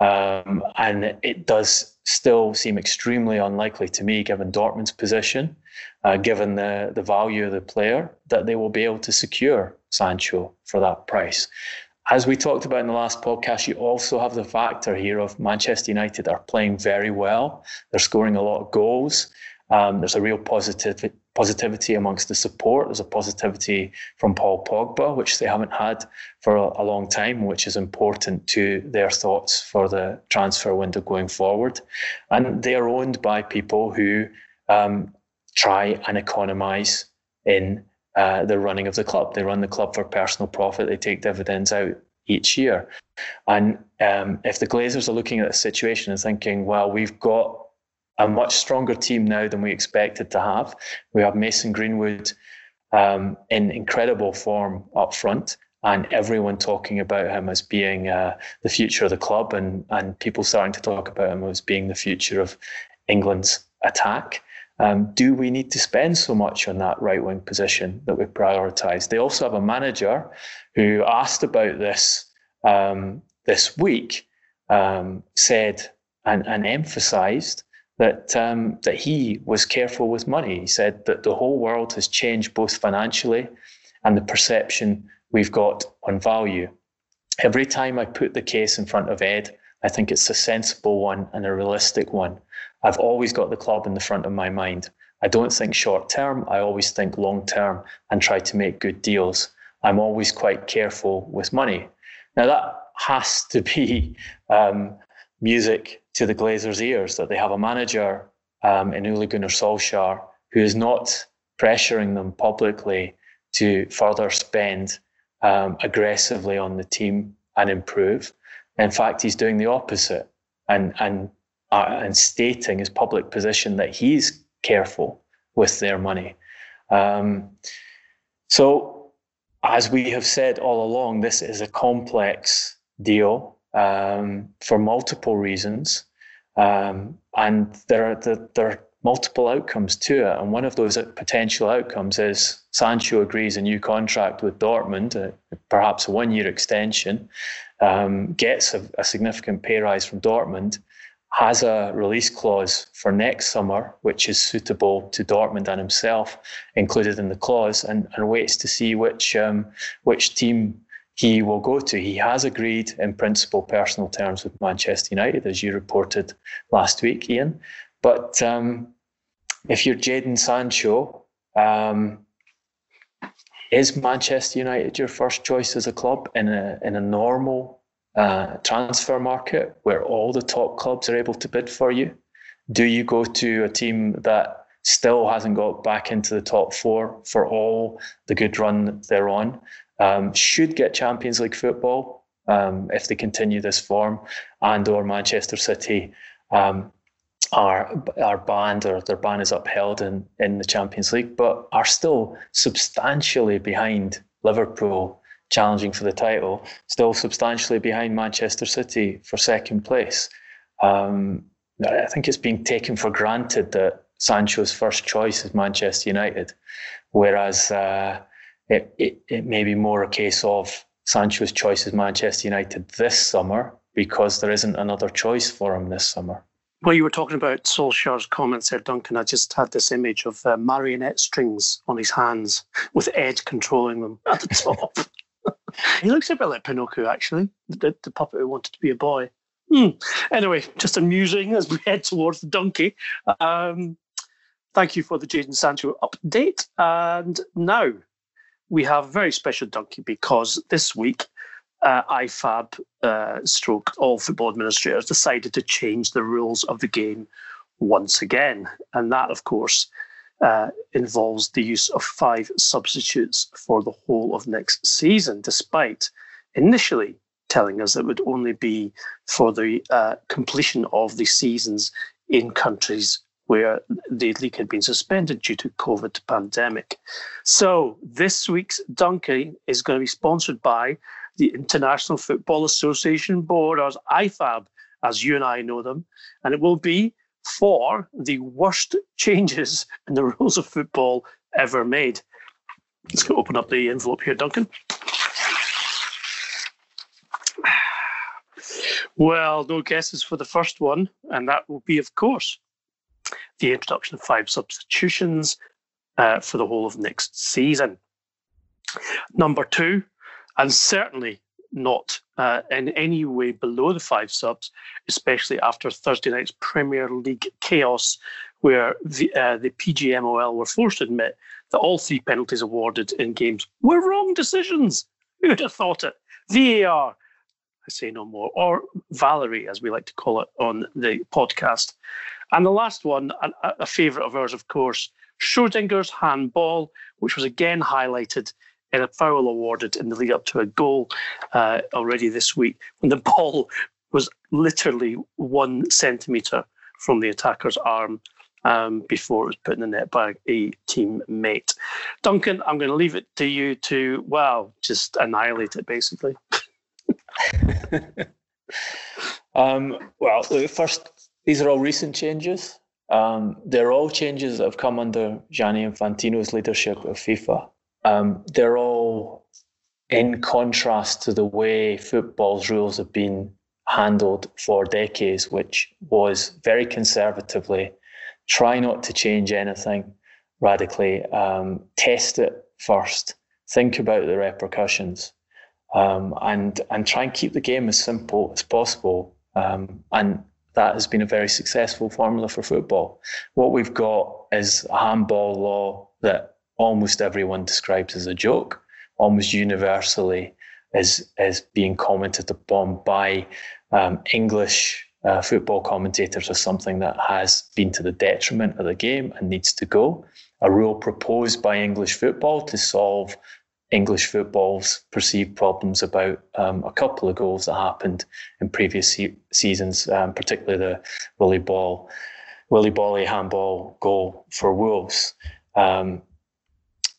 Um, and it does still seem extremely unlikely to me, given Dortmund's position, uh, given the, the value of the player, that they will be able to secure Sancho for that price. As we talked about in the last podcast, you also have the factor here of Manchester United are playing very well. They're scoring a lot of goals. Um, there's a real positive, positivity amongst the support. There's a positivity from Paul Pogba, which they haven't had for a, a, long time, which is important to their thoughts for the transfer window going forward. And they are owned by people who um, try and economise in uh, the running of the club. They run the club for personal profit. They take dividends out each year. And um, if the Glazers are looking at the situation and thinking, well, we've got a much stronger team now than we expected to have. We have Mason Greenwood um, in incredible form up front, and everyone talking about him as being uh, the future of the club, and and people starting to talk about him as being the future of England's attack. Um, do we need to spend so much on that right wing position that we prioritise? They also have a manager who asked about this um, this week, um, said and, and emphasised that um, that he was careful with money. He said that the whole world has changed both financially and the perception we've got on value. Every time I put the case in front of Ed, I think it's a sensible one and a realistic one. I've always got the club in the front of my mind. I don't think short term, I always think long term and try to make good deals. I'm always quite careful with money. Now, that has to be um, music to the Glazers' ears that they have a manager um, in Ole Gunnar Solskjaer who is not pressuring them publicly to further spend um, aggressively on the team and improve. In fact, he's doing the opposite and and uh, and stating his public position that he's careful with their money. Um, so, as we have said all along, this is a complex deal um, for multiple reasons, um, and there are the, there are multiple outcomes to it. And one of those potential outcomes is Sancho agrees a new contract with Dortmund, uh, perhaps a one year extension, um, gets a, a, significant pay rise from Dortmund, has a release clause for next summer, which is suitable to Dortmund and himself, included in the clause, and, and waits to see which um, which team he will go to. He has agreed in principle personal terms with Manchester United, as you reported last week, Ian. But um, if you're Jadon Sancho, um, is Manchester United your first choice as a club in a in a normal uh, transfer market where all the top clubs are able to bid for you? Do you go to a team that still hasn't got back into the top four for all the good run they're on? Um, should get Champions League football um, if they continue this form, and or Manchester City um, are are banned or their ban is upheld in, in the Champions League, but are still substantially behind Liverpool challenging for the title, still substantially behind Manchester City for second place. Um, I think it's being taken for granted that Sancho's first choice is Manchester United, whereas uh, it, it, it may be more a case of Sancho's choice is Manchester United this summer because there isn't another choice for him this summer. Well, you were talking about Solskjaer's comments there, Duncan. I just had this image of uh, marionette strings on his hands with Ed controlling them at the top. he looks a bit like Pinocchio, actually, the, the puppet who wanted to be a boy. Hmm. Anyway, just amusing as we head towards the donkey. Um, thank you for the Jadon Sancho update. And now we have a very special donkey because this week uh, IFAB uh, stroke all football administrators decided to change the rules of the game once again. And that, of course, uh, involves the use of five substitutes for the whole of next season, despite initially telling us it would only be for the uh, completion of the seasons in countries where the league had been suspended due to COVID pandemic. So this week's donkey is going to be sponsored by the International Football Association Board, or IFAB, as you and I know them, and it will be for the worst changes in the rules of football ever made. Let's go open up the envelope here, Duncan. Well, no guesses for the first one, and that will be, of course, the introduction of five substitutions uh, for the whole of next season. Number two, and certainly not uh, in any way below the five subs, especially after Thursday night's Premier League chaos, where the, uh, the PGMOL were forced to admit that all three penalties awarded in games were wrong decisions. Who would have thought it? VAR, I say no more, or Valerie, as we like to call it on the podcast. And the last one, a, a favourite of ours, of course, Schrodinger's handball, which was again highlighted a foul awarded in the lead up to a goal uh, already this week when the ball was literally one centimetre from the attacker's arm um, before it was put in the net by a teammate. Duncan, I'm going to leave it to you to, well, just annihilate it basically. um, well, first, these are all recent changes. Um, they're all changes that have come under Gianni Infantino's leadership of FIFA. Um, they're all in contrast to the way football's rules have been handled for decades, which was very conservatively try not to change anything radically, um, test it first, think about the repercussions, um, and and try and keep the game as simple as possible. Um, and that has been a very successful formula for football. What we've got is a handball law that almost everyone describes as a joke, almost universally is is being commented upon by um, English uh, football commentators as something that has been to the detriment of the game and needs to go. A rule proposed by English football to solve English football's perceived problems about um, a couple of goals that happened in previous se- seasons, um, particularly the Willie Ball, Willy Boly handball goal for Wolves. Um,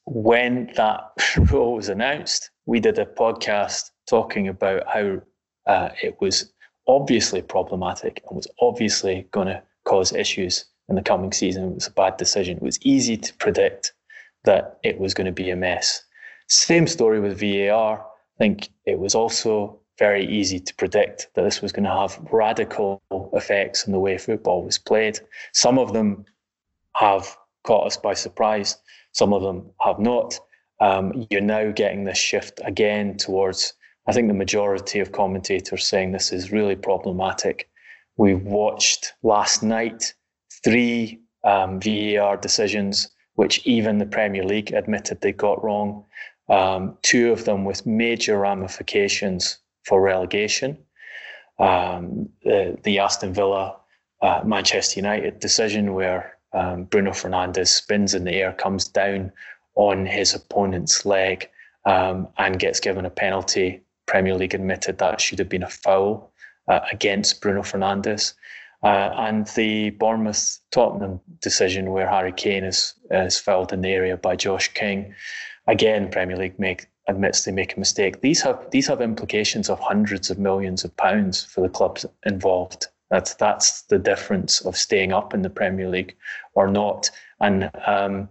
when that rule was announced, we did a podcast talking about how uh, it was obviously problematic and was obviously going to cause issues in the coming season. It was a bad decision. It was easy to predict that it was going to be a mess. Same story with VAR. I think it was also very easy to predict that this was going to have radical effects on the way football was played. Some of them have caught us by surprise, some of them have not. Um, you're now getting this shift again towards I think the majority of commentators saying this is really problematic. We watched last night three um, VAR decisions, which even the Premier League admitted they got wrong. Um, two of them with major ramifications for relegation. Um, the, the, Aston Villa uh, Manchester United decision, where um, Bruno Fernandes spins in the air, comes down on his opponent's leg, um, and gets given a penalty Premier League admitted that should have been a foul uh, against Bruno Fernandes. Uh, and the Bournemouth Tottenham decision where Harry Kane is, is fouled in the area by Josh King. Again, Premier League make, admits they make a mistake. These have these have implications of hundreds of millions of pounds for the clubs involved. That's that's the difference of staying up in the Premier League or not. And um,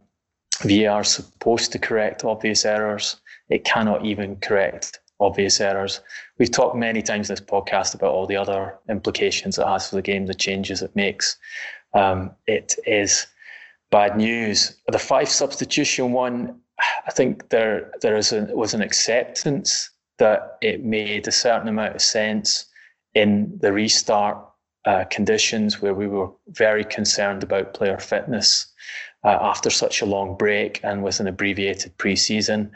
VAR is supposed to correct obvious errors. It cannot even correct obvious errors. We've talked many times in this podcast about all the other implications it has for the game, the changes it makes. Um, it is bad news. The five substitution one, I think there there is a, was an acceptance that it made a certain amount of sense in the restart uh, conditions where we were very concerned about player fitness uh, after such a long break and with an abbreviated pre-season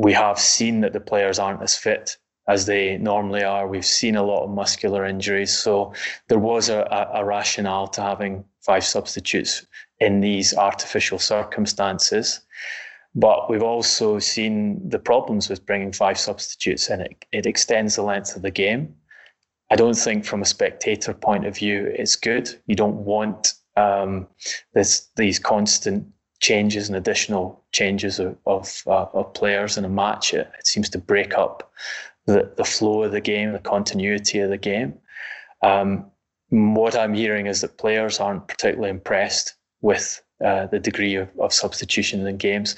we have seen that the players aren't as fit as they normally are. We've seen a lot of muscular injuries. So there was a, a, rationale to having five substitutes in these artificial circumstances. But we've also seen the problems with bringing five substitutes in. It, it extends the length of the game. I don't think, from a spectator point of view, it's good. You don't want um, this these constant changes and additional changes of of, uh, of players in a match, it, it, seems to break up the, the flow of the game, the continuity of the game. Um, what I'm hearing is that players aren't particularly impressed with uh, the degree of, of substitution in games.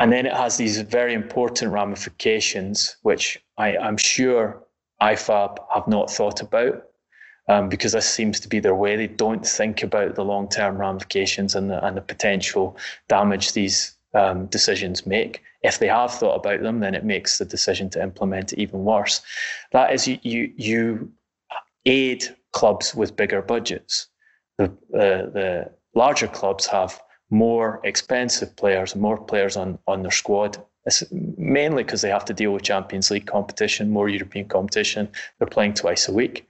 And then it has these very important ramifications, which I, I'm sure IFAB have not thought about um, because this seems to be their way. They don't think about the long term ramifications and the, and the potential damage these um, decisions make. If they have thought about them, then it makes the decision to implement it even worse. That is, you, you, you aid clubs with bigger budgets. The, uh, the larger clubs have more expensive players, more players on, on their squad. It's mainly because they have to deal with Champions League competition, more European competition. They're playing twice a week.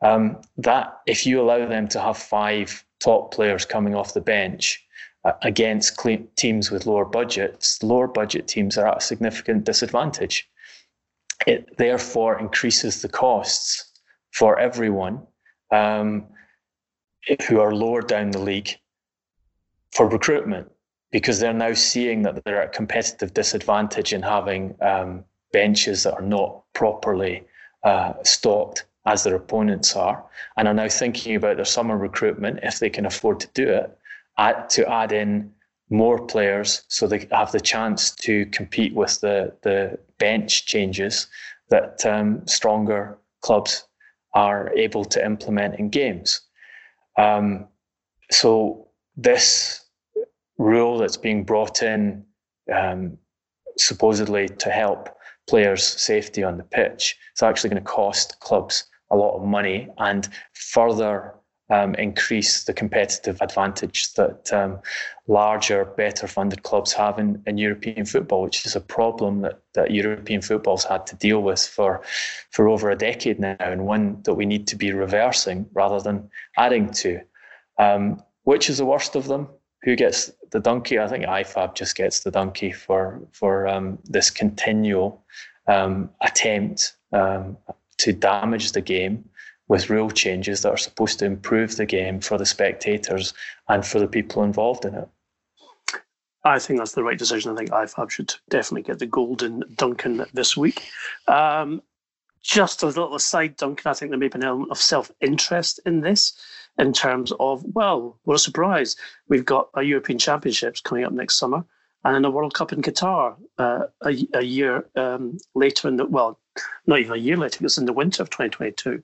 Um, that if you allow them to have five top players coming off the bench uh, against teams with lower budgets, lower budget teams are at a significant disadvantage. It therefore increases the costs for everyone um, who are lower down the league for recruitment because they're now seeing that they're at a competitive disadvantage in having um, benches that are not properly uh, stocked as their opponents are, and are now thinking about their summer recruitment if they can afford to do it, at, to add in more players so they have the chance to compete with the the bench changes that um, stronger clubs are able to implement in games. Um, so this rule that's being brought in um, supposedly to help players' safety on the pitch, it's actually going to cost clubs a lot of money and further um, increase the competitive advantage that um, larger, better funded clubs have in, in European football, which is a problem that, that European football's had to deal with for, for over a decade now, and one that we need to be reversing rather than adding to. Um, which is the worst of them? Who gets the donkey? I think IFAB just gets the donkey for for um, this continual um, attempt um, to damage the game with rule changes that are supposed to improve the game for the spectators and for the people involved in it. I think that's the right decision. I think IFAB should definitely get the golden Duncan this week. Um, just a little aside, Duncan, I think there may be an element of self interest in this in terms of, well, what a surprise. We've got a European Championships coming up next summer and then a World Cup in Qatar uh, a, a, year um, later in the, well, not even a year later, it's in the winter of 2022.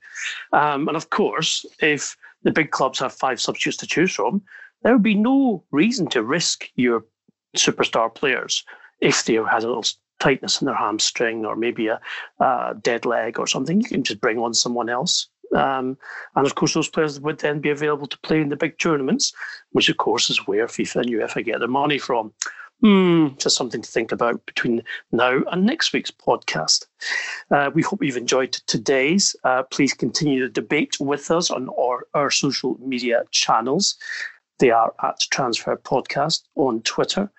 Um, and of course, if the big clubs have five substitutes to choose from, there would be no reason to risk your superstar players if they had a little tightness in their hamstring or maybe a, a dead leg or something. You can just bring on someone else. Um, and of course, those players would then be available to play in the big tournaments, which of course is where FIFA and UEFA get their money from. Hmm, just something to think about between now and next week's podcast. Uh, we hope you've enjoyed today's. Uh, please continue the debate with us on our, our social media channels. They are at Transfer Podcast on Twitter,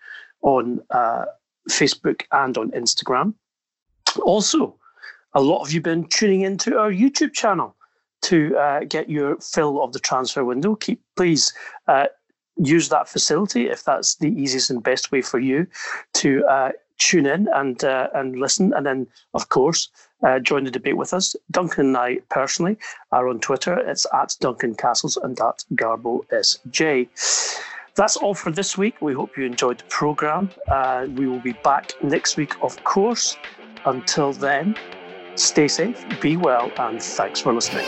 on uh, Facebook, and on Instagram. Also, a lot of you have been tuning into our YouTube channel to uh, get your fill of the transfer window. Keep please uh, use that facility if that's the easiest and best way for you to uh, tune in and uh, and listen, and then of course uh, join the debate with us. Duncan and I personally are on Twitter. It's at Duncan Castles and at Garbo SJ. That's all for this week. We hope you enjoyed the program. Uh, we will be back next week, of course. Until then, stay safe, be well, and thanks for listening.